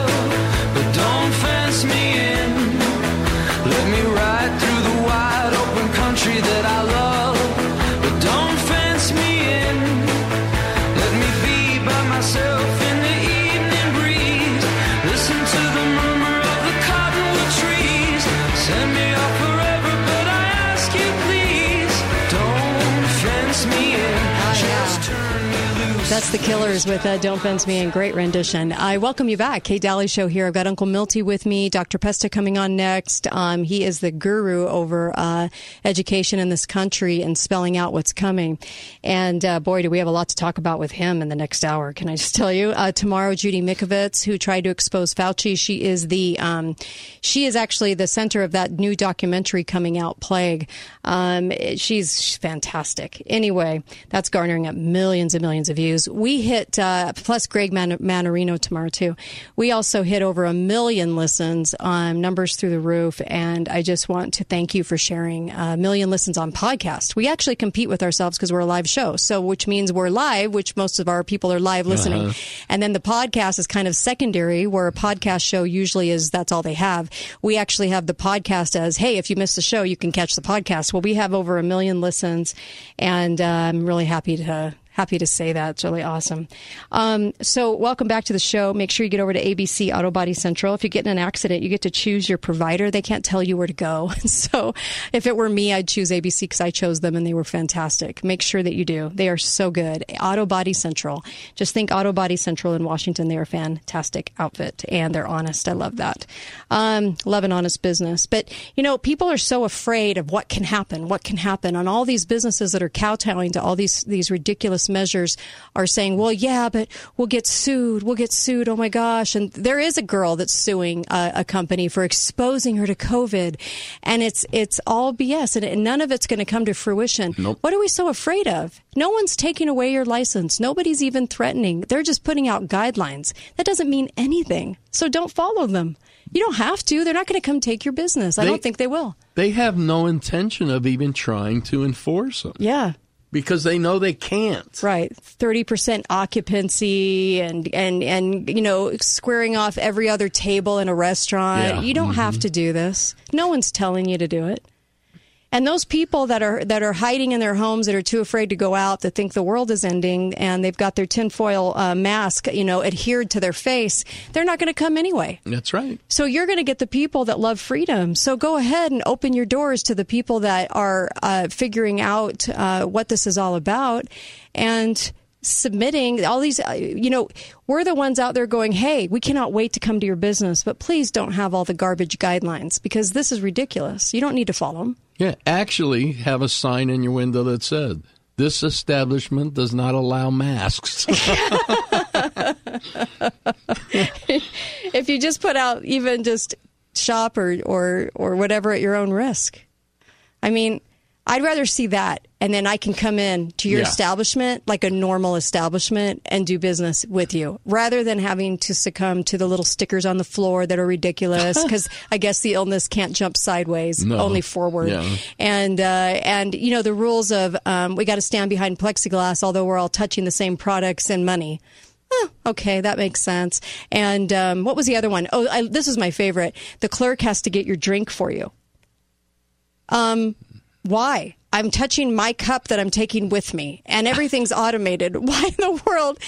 That's the Killers with uh, Don't Fence Me in. Great rendition. I welcome you back. Kate Daly Show here. I've got Uncle Milty with me. Dr. Pesta coming on next. Um, he is the guru over uh, education in this country and spelling out what's coming. And uh, boy, do we have a lot to talk about with him in the next hour. Can I just tell you? Uh, tomorrow, Judy Mikovits, who tried to expose Fauci, she is the um, she is actually the center of that new documentary coming out, Plague. Um, she's fantastic. Anyway, that's garnering up millions and millions of views. We hit, uh, plus Greg Man- Mannarino tomorrow too. We also hit over a million listens, um, numbers through the roof. And I just want to thank you for sharing a million listens on podcast. We actually compete with ourselves because we're a live show. So, which means we're live, which most of our people are live listening. Uh-huh. And then the podcast is kind of secondary, where a podcast show usually is that's all they have. We actually have the podcast as, hey, if you miss the show, you can catch the podcast. Well, we have over a million listens, and uh, I'm really happy to happy to say that. It's really awesome. Um, so, welcome back to the show. Make sure you get over to ABC Auto Body Central. If you get in an accident, you get to choose your provider. They can't tell you where to go. So, if it were me, I'd choose ABC because I chose them and they were fantastic. Make sure that you do. They are so good. Auto Body Central. Just think Auto Body Central in Washington. They are a fantastic outfit and they're honest. I love that. Um, love an honest business. But, you know, people are so afraid of what can happen, what can happen on all these businesses that are kowtowing to all these, these ridiculous measures are saying, well, yeah, but we'll get sued. We'll get sued. Oh my gosh. And there is a girl that's suing a, a company for exposing her to COVID. And it's, it's all BS and none of it's going to come to fruition. Nope. What are we so afraid of? No one's taking away your license. Nobody's even threatening. They're just putting out guidelines. That doesn't mean anything. So don't follow them. You don't have to. They're not going to come take your business. I They- don't think they will. They have no intention of even trying to enforce them Yeah. Because they know they can't. Right. 30% occupancy and, and, and, you know, squaring off every other table in a restaurant. Yeah. You don't have mm-hmm. to do this. No one's telling you to do it. And those people that are that are hiding in their homes that are too afraid to go out, that think the world is ending, and they've got their tinfoil uh, mask, you know, adhered to their face, they're not going to come anyway. That's right. So you're going to get the people that love freedom. So go ahead and open your doors to the people that are uh, figuring out uh, what this is all about and submitting all these uh, you know we're the ones out there going hey we cannot wait to come to your business but please don't have all the garbage guidelines because this is ridiculous you don't need to follow them Yeah, actually have a sign in your window that said, "This establishment does not allow masks." if you just put out even just shop or, or or whatever at your own risk. I mean, I'd rather see that and then I can come in to your Yeah. establishment like a normal establishment and do business with you rather than having to succumb to the little stickers on the floor that are ridiculous because I guess the illness can't jump sideways, No. only forward. Yeah. And uh, and you know the rules of um, we got to stand behind plexiglass although we're all touching the same products and money. Eh, okay, that makes sense. And um, what was the other one? Oh, I, this is my favorite. The clerk has to get your drink for you. Um, why? I'm touching my cup that I'm taking with me, and everything's automated. Why in the world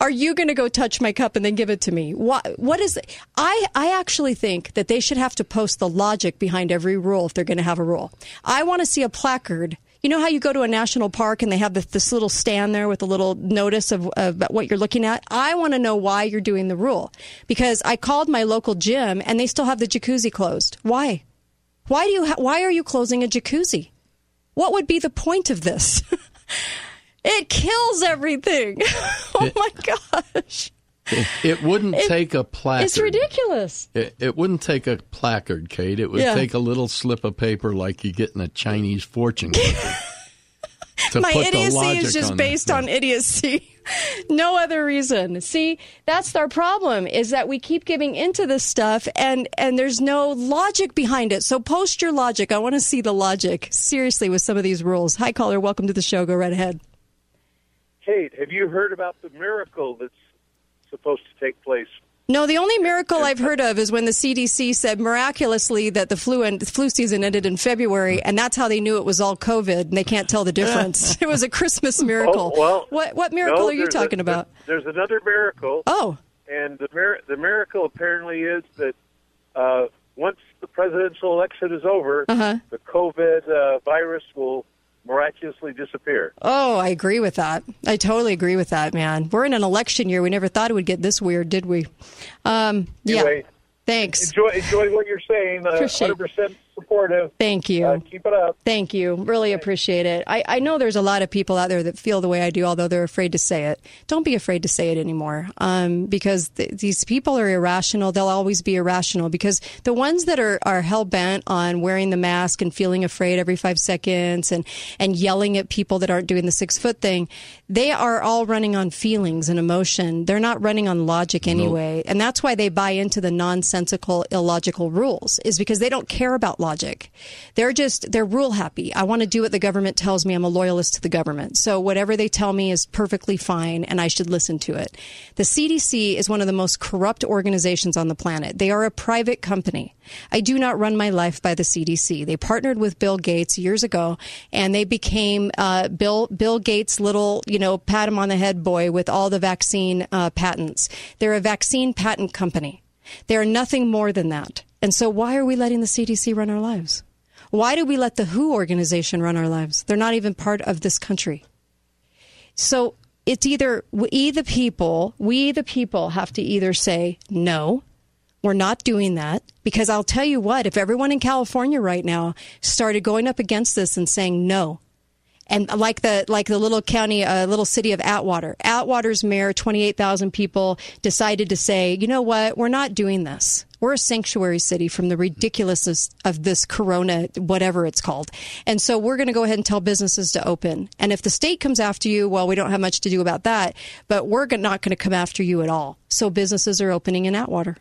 are you going to go touch my cup and then give it to me? What? What is? I I actually think that they should have to post the logic behind every rule if they're going to have a rule. I want to see a placard. You know how you go to a national park and they have this, this little stand there with a little notice of, of what you're looking at? I want to know why you're doing the rule because I called my local gym and they still have the jacuzzi closed. Why? Why do you? Ha- why are you closing a jacuzzi? What would be the point of this? it kills everything. oh my gosh! it, it wouldn't It- take a placard. It's ridiculous. It, it wouldn't take a placard, Kate. It would Yeah. take a little slip of paper like you get in a Chinese fortune cookie. my idiocy is just based on idiocy. No other reason. See, that's our problem is that we keep giving into this stuff and and there's no logic behind it. So post your logic. I want to see the logic seriously with some of these rules. Hi caller, welcome to the show. Go right ahead. Kate, have you heard about the miracle that's supposed to take place? No, the only miracle I've heard of is when the CDC said miraculously that the flu and flu season ended in February, and that's how they knew it was all COVID, and they can't tell the difference. it was a Christmas miracle. Oh, well, what what miracle no, are you there's a- talking about? There's another miracle. Oh. And the mir- the miracle apparently is that uh, once the presidential election is over, Uh-huh. the COVID uh, virus will miraculously disappear. Oh, I agree with that. I totally agree with that, man. We're in an election year. We never thought it would get this weird, did we? Um, yeah. Anyway, Thanks. Enjoy, enjoy what you're saying. Uh, Appreciate- 100% supportive. Thank you. Uh, keep it up. Thank you. Really appreciate it. I, I know there's a lot of people out there that feel the way I do, although they're afraid to say it. Don't be afraid to say it anymore um, because th- these people are irrational. They'll always be irrational because the ones that are, are hell bent on wearing the mask and feeling afraid every five seconds and, and yelling at people that aren't doing the six foot thing, they are all running on feelings and emotion. They're not running on logic anyway. And that's why they buy into the nonsensical, illogical rules, is because they don't care about logic. They're just, they're rule happy. I want to do what the government tells me. I'm a loyalist to the government. So whatever they tell me is perfectly fine and I should listen to it. The CDC is one of the most corrupt organizations on the planet. They are a private company. I do not run my life by the CDC. They partnered with Bill Gates years ago and they became uh, Bill Bill Gates' little, you know, pat him on the head boy with all the vaccine uh, patents. They're a vaccine patent company. They're nothing more than that. And so why are we letting the CDC run our lives? Why do we let the WHO organization run our lives? They're not even part of this country. So it's either we, the people, we, the people, have to either say, no, we're not doing that. Because I'll tell you what, if everyone in California right now started going up against this and saying no, And like the like the little county, uh, little city of Atwater, Atwater's mayor, twenty eight thousand people, decided to say, you know what, we're not doing this. We're a sanctuary city from the ridiculousness of this corona, whatever it's called. And so we're going to go ahead and tell businesses to open. And if the state comes after you, well, we don't have much to do about that, but we're not going to come after you at all. So businesses are opening in Atwater.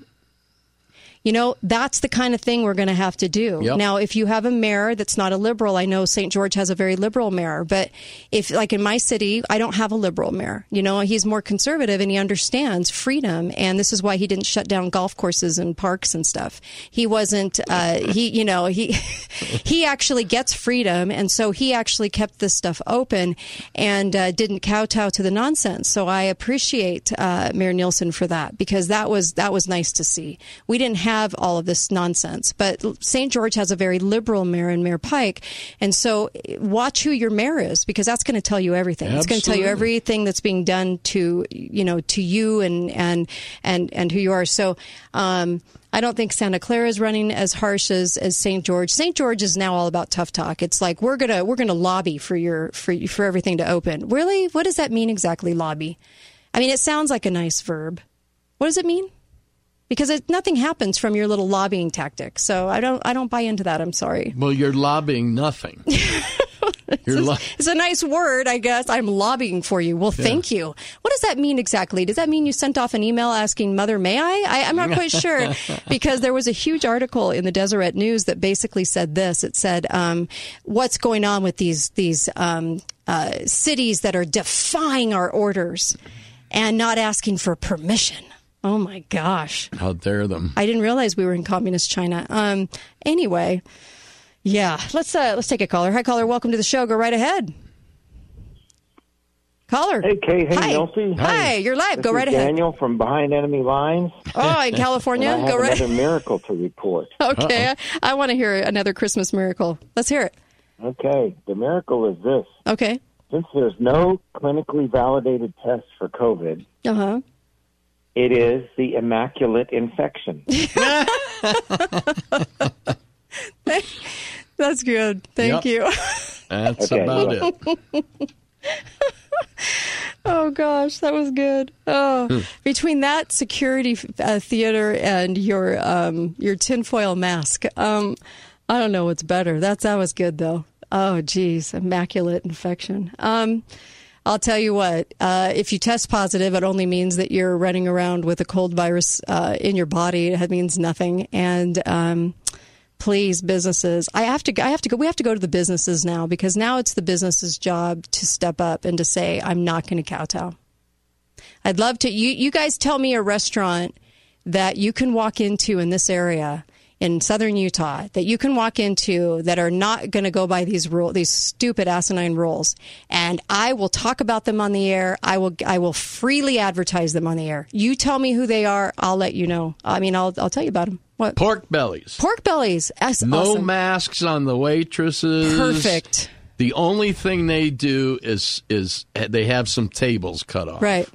You know, that's the kind of thing we're going to have to do. Yep. Now, if you have a mayor that's not a liberal, I know St. George has a very liberal mayor, but if, like in my city, I don't have a liberal mayor. You know, he's more conservative and he understands freedom. And this is why he didn't shut down golf courses and parks and stuff. He wasn't, uh, he, you know, he, he actually gets freedom. And so he actually kept this stuff open and uh, didn't kowtow to the nonsense. So I appreciate uh, Mayor Nielsen for that because that was, that was nice to see. We didn't have all of this nonsense. But St. George has a very liberal mayor in Mayor Pike. And so watch who your mayor is because that's going to tell you everything. It's going to tell you everything that's being done to, you know, to you and, and, and, and who you are. So, um, I don't think Santa Clara is running as harsh as, as St. George. St. George is now all about tough talk. It's like we're gonna we're gonna lobby for your for for everything to open. Really, what does that mean exactly? Lobby. I mean, it sounds like a nice verb. What does it mean? Because it, nothing happens from your little lobbying tactic. So I don't I don't buy into that. I'm sorry. Well, you're lobbying nothing. you're lo- It's a nice word, I guess. I'm lobbying for you. Well, Yeah. thank you. What does that mean exactly? Does that mean you sent off an email asking Mother, may I? I I'm not quite sure because there was a huge article in the Deseret News that basically said this. It said, um, what's going on with these, these, um, uh, cities that are defying our orders and not asking for permission. Oh my gosh. How dare them? I didn't realize we were in communist China. Um, anyway, yeah, let's uh, let's take a caller. Hi, caller. Welcome to the show. Go right ahead. Caller. Hey, Kay. Hey, Hi. Nelsie. Hi, you're live. This Go is right ahead. Daniel from behind enemy lines. Oh, in California. And I have Go right. another miracle to report. Okay, I, I want to hear another Christmas miracle. Let's hear it. Okay, the miracle is this. Okay. Since there's no clinically validated test for COVID, Uh huh. It is the immaculate infection. That's good. Thank Yep. you. That's Okay, about well. it. oh gosh, that was good. Oh, Hmm. between that security uh, theater and your um, your tinfoil mask, um, I don't know what's better. That's that was good though. Oh geez, immaculate infection. Um, I'll tell you what. Uh, if you test positive, it only means that you're running around with a cold virus uh, in your body. It means nothing. And um, please businesses i have to i have to go we have to go to the businesses now because now it's the business's job to step up and to say i'm not going to kowtow i'd love to you you guys tell me a restaurant that you can walk into in this area in southern utah that you can walk into that are not going to go by these rule these stupid asinine rules and i will talk about them on the air i will i will freely advertise them on the air you tell me who they are i'll let you know i mean i'll, I'll tell you about them what Pork bellies. Pork bellies. That's No awesome. masks on the waitresses. Perfect. The only thing they do is is they have some tables cut off. Right.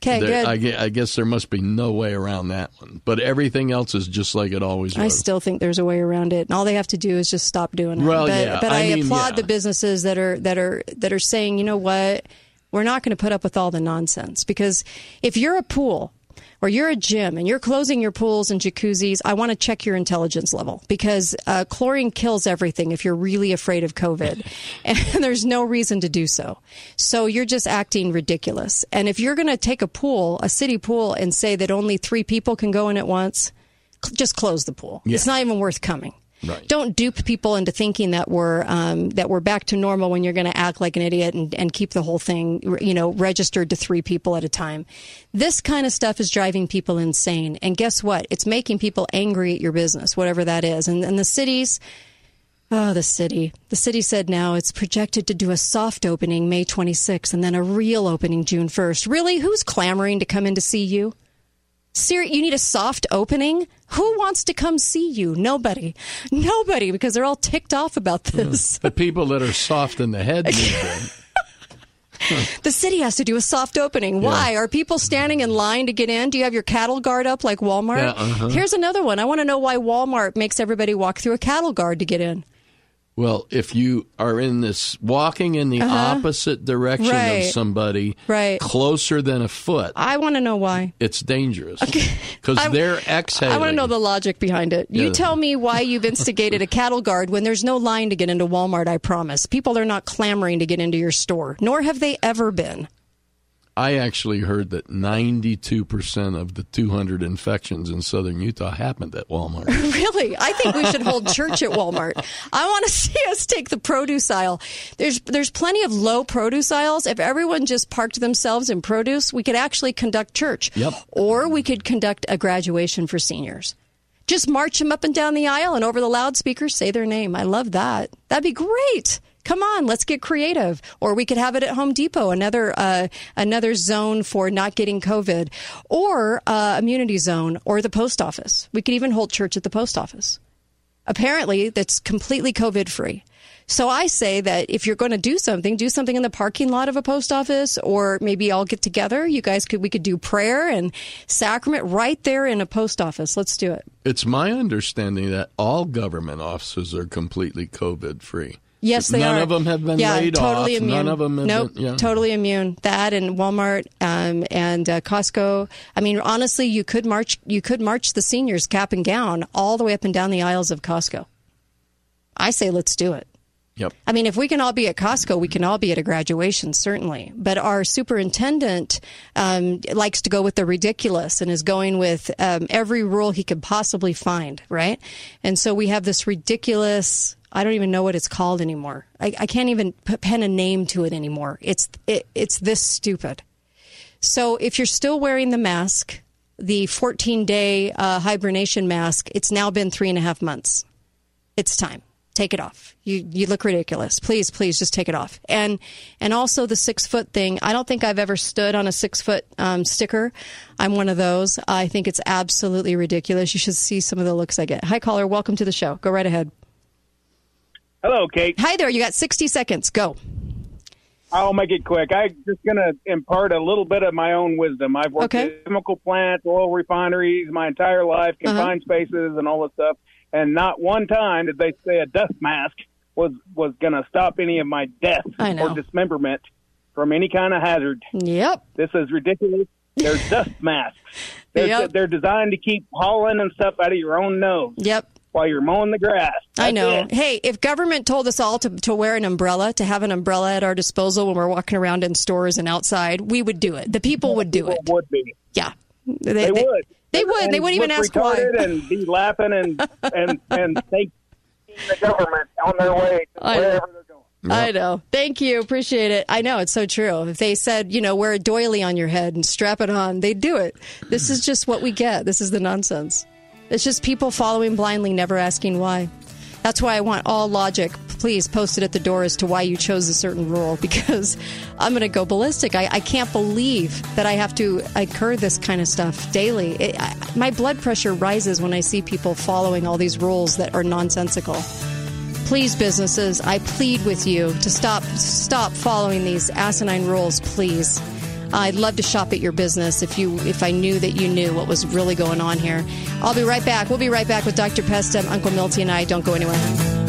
Okay, There- good. I, gue- I guess there must be no way around that one. But everything else is just like it always was. I still think there's a way around it, and all they have to do is just stop doing it. Well, but yeah, but I, I mean, applaud yeah. the businesses that are that are that are saying, you know what, we're not going to put up with all the nonsense because if you're a pool or you're a gym and you're closing your pools and jacuzzis, I want to check your intelligence level because uh, chlorine kills everything if you're really afraid of COVID. and there's no reason to do so. So you're just acting ridiculous. And if you're going to take a pool, a city pool, and say that only three people can go in at once, cl- just close the pool. Yeah. It's not even worth coming. Right. Don't dupe people into thinking that we're um, that we're back to normal when you're going to act like an idiot and, and keep the whole thing, you know, registered to three people at a time. This kind of stuff is driving people insane, and guess what? It's making people angry at your business, whatever that is. And, and the cities, oh, the city, the city said now it's projected to do a soft opening May 26th and then a real opening June 1st. Really, who's clamoring to come in to see you? Ser- you need a soft opening? Who wants to come see you? Nobody. Nobody, because they're all ticked off about this. the people that are soft in the head need them. The city has to do a soft opening. Why? Are people standing in line to get in? Do you have your cattle guard up like Walmart? Yeah, uh-huh. Here's another one. I want to know why Walmart makes everybody walk through a cattle guard to get in. Well, if you are in this walking in the Uh-huh. opposite direction Right. of somebody Right. closer than a foot, I want to know why. it's dangerous because I- they're exhaling. I want to know the logic behind it. You Yeah. tell me why you've instigated a cattle guard when there's no line to get into Walmart, I promise. People are not clamoring to get into your store, nor have they ever been. I actually heard that 92% of the 200 infections in southern Utah happened at Walmart. Really? I think we should hold church at Walmart. I want to see us take the produce aisle. There's there's plenty of low produce aisles. If everyone just parked themselves in produce, we could actually conduct church. Yep. Or we could conduct a graduation for seniors. Just march them up and down the aisle and over the loudspeakers say their name. I love that. That'd be great. Come on, let's get creative. Or we could have it at Home Depot, another uh, another zone for not getting COVID, or uh, immunity zone, or the post office. We could even hold church at the post office. Apparently, that's completely COVID free. So I say that if you're going to do something, do something in the parking lot of a post office, or maybe all get together. You guys could we could do prayer and sacrament right there in a post office. Let's do it. It's my understanding that all government offices are completely COVID free. Yes, they None are. of them have been yeah, laid totally off. Immune. None of them have nope, been. Yeah. totally immune. That and Walmart um, and uh, Costco. I mean, honestly, you could march. You could march the seniors cap and gown all the way up and down the aisles of Costco. I say let's do it. Yep. I mean, if we can all be at Costco, we can all be at a graduation, certainly. But our superintendent um, likes to go with the ridiculous and is going with um, every rule he could possibly find, right? And so we have this ridiculous. I don't even know what it's called anymore. I, I can't even pen a name to it anymore. It's it, it's this stupid. So if you're still wearing the mask, the 14 day uh, hibernation mask, it's now been three and a half months. It's time. Take it off. You you look ridiculous. Please, please, just take it off. And and also the six foot thing. I don't think I've ever stood on a six foot um, sticker. I'm one of those. I think it's absolutely ridiculous. You should see some of the looks I get. Hi, caller. Welcome to the show. Go right ahead. Hello, Kate. Hi there. You got 60 seconds. Go. I'll make it quick. I'm just going to impart a little bit of my own wisdom. I've worked Okay. at chemical plants, oil refineries my entire life, Uh-huh. confined spaces, and all this stuff. And not one time did they say a dust mask was was going to stop any of my death or dismemberment from any kind of hazard. Yep. This is ridiculous. They're dust masks. They're, Yep. they're designed to keep pollen and stuff out of your own nose. Yep. While you're mowing the grass. I know. it. Hey, if government told us all to, to wear an umbrella, to have an umbrella at our disposal when we're walking around in stores and outside, we would do it. The people would do it. Would be. Yeah. They, They, they- would. They would. And They wouldn't even ask why. And be laughing and and and think the government on their way to I know. wherever they're going. I know. Thank you. Appreciate it. I know it's so true. If they said, you know, wear a doily on your head and strap it on, they'd do it. This is just what we get. This is the nonsense. It's just people following blindly, never asking why. That's why I want all logic. Please post it at the door as to why you chose a certain rule because I'm going to go ballistic. I, I can't believe that I have to incur this kind of stuff daily. It, I, my blood pressure rises when I see people following all these rules that are nonsensical. Please, businesses, I plead with you to stop stop following these asinine rules, please. I'd love to shop at your business if you if I knew that you knew what was really going on here. I'll be right back. We'll be right back with Dr. Pesta, Uncle Milty, and I. Don't go anywhere.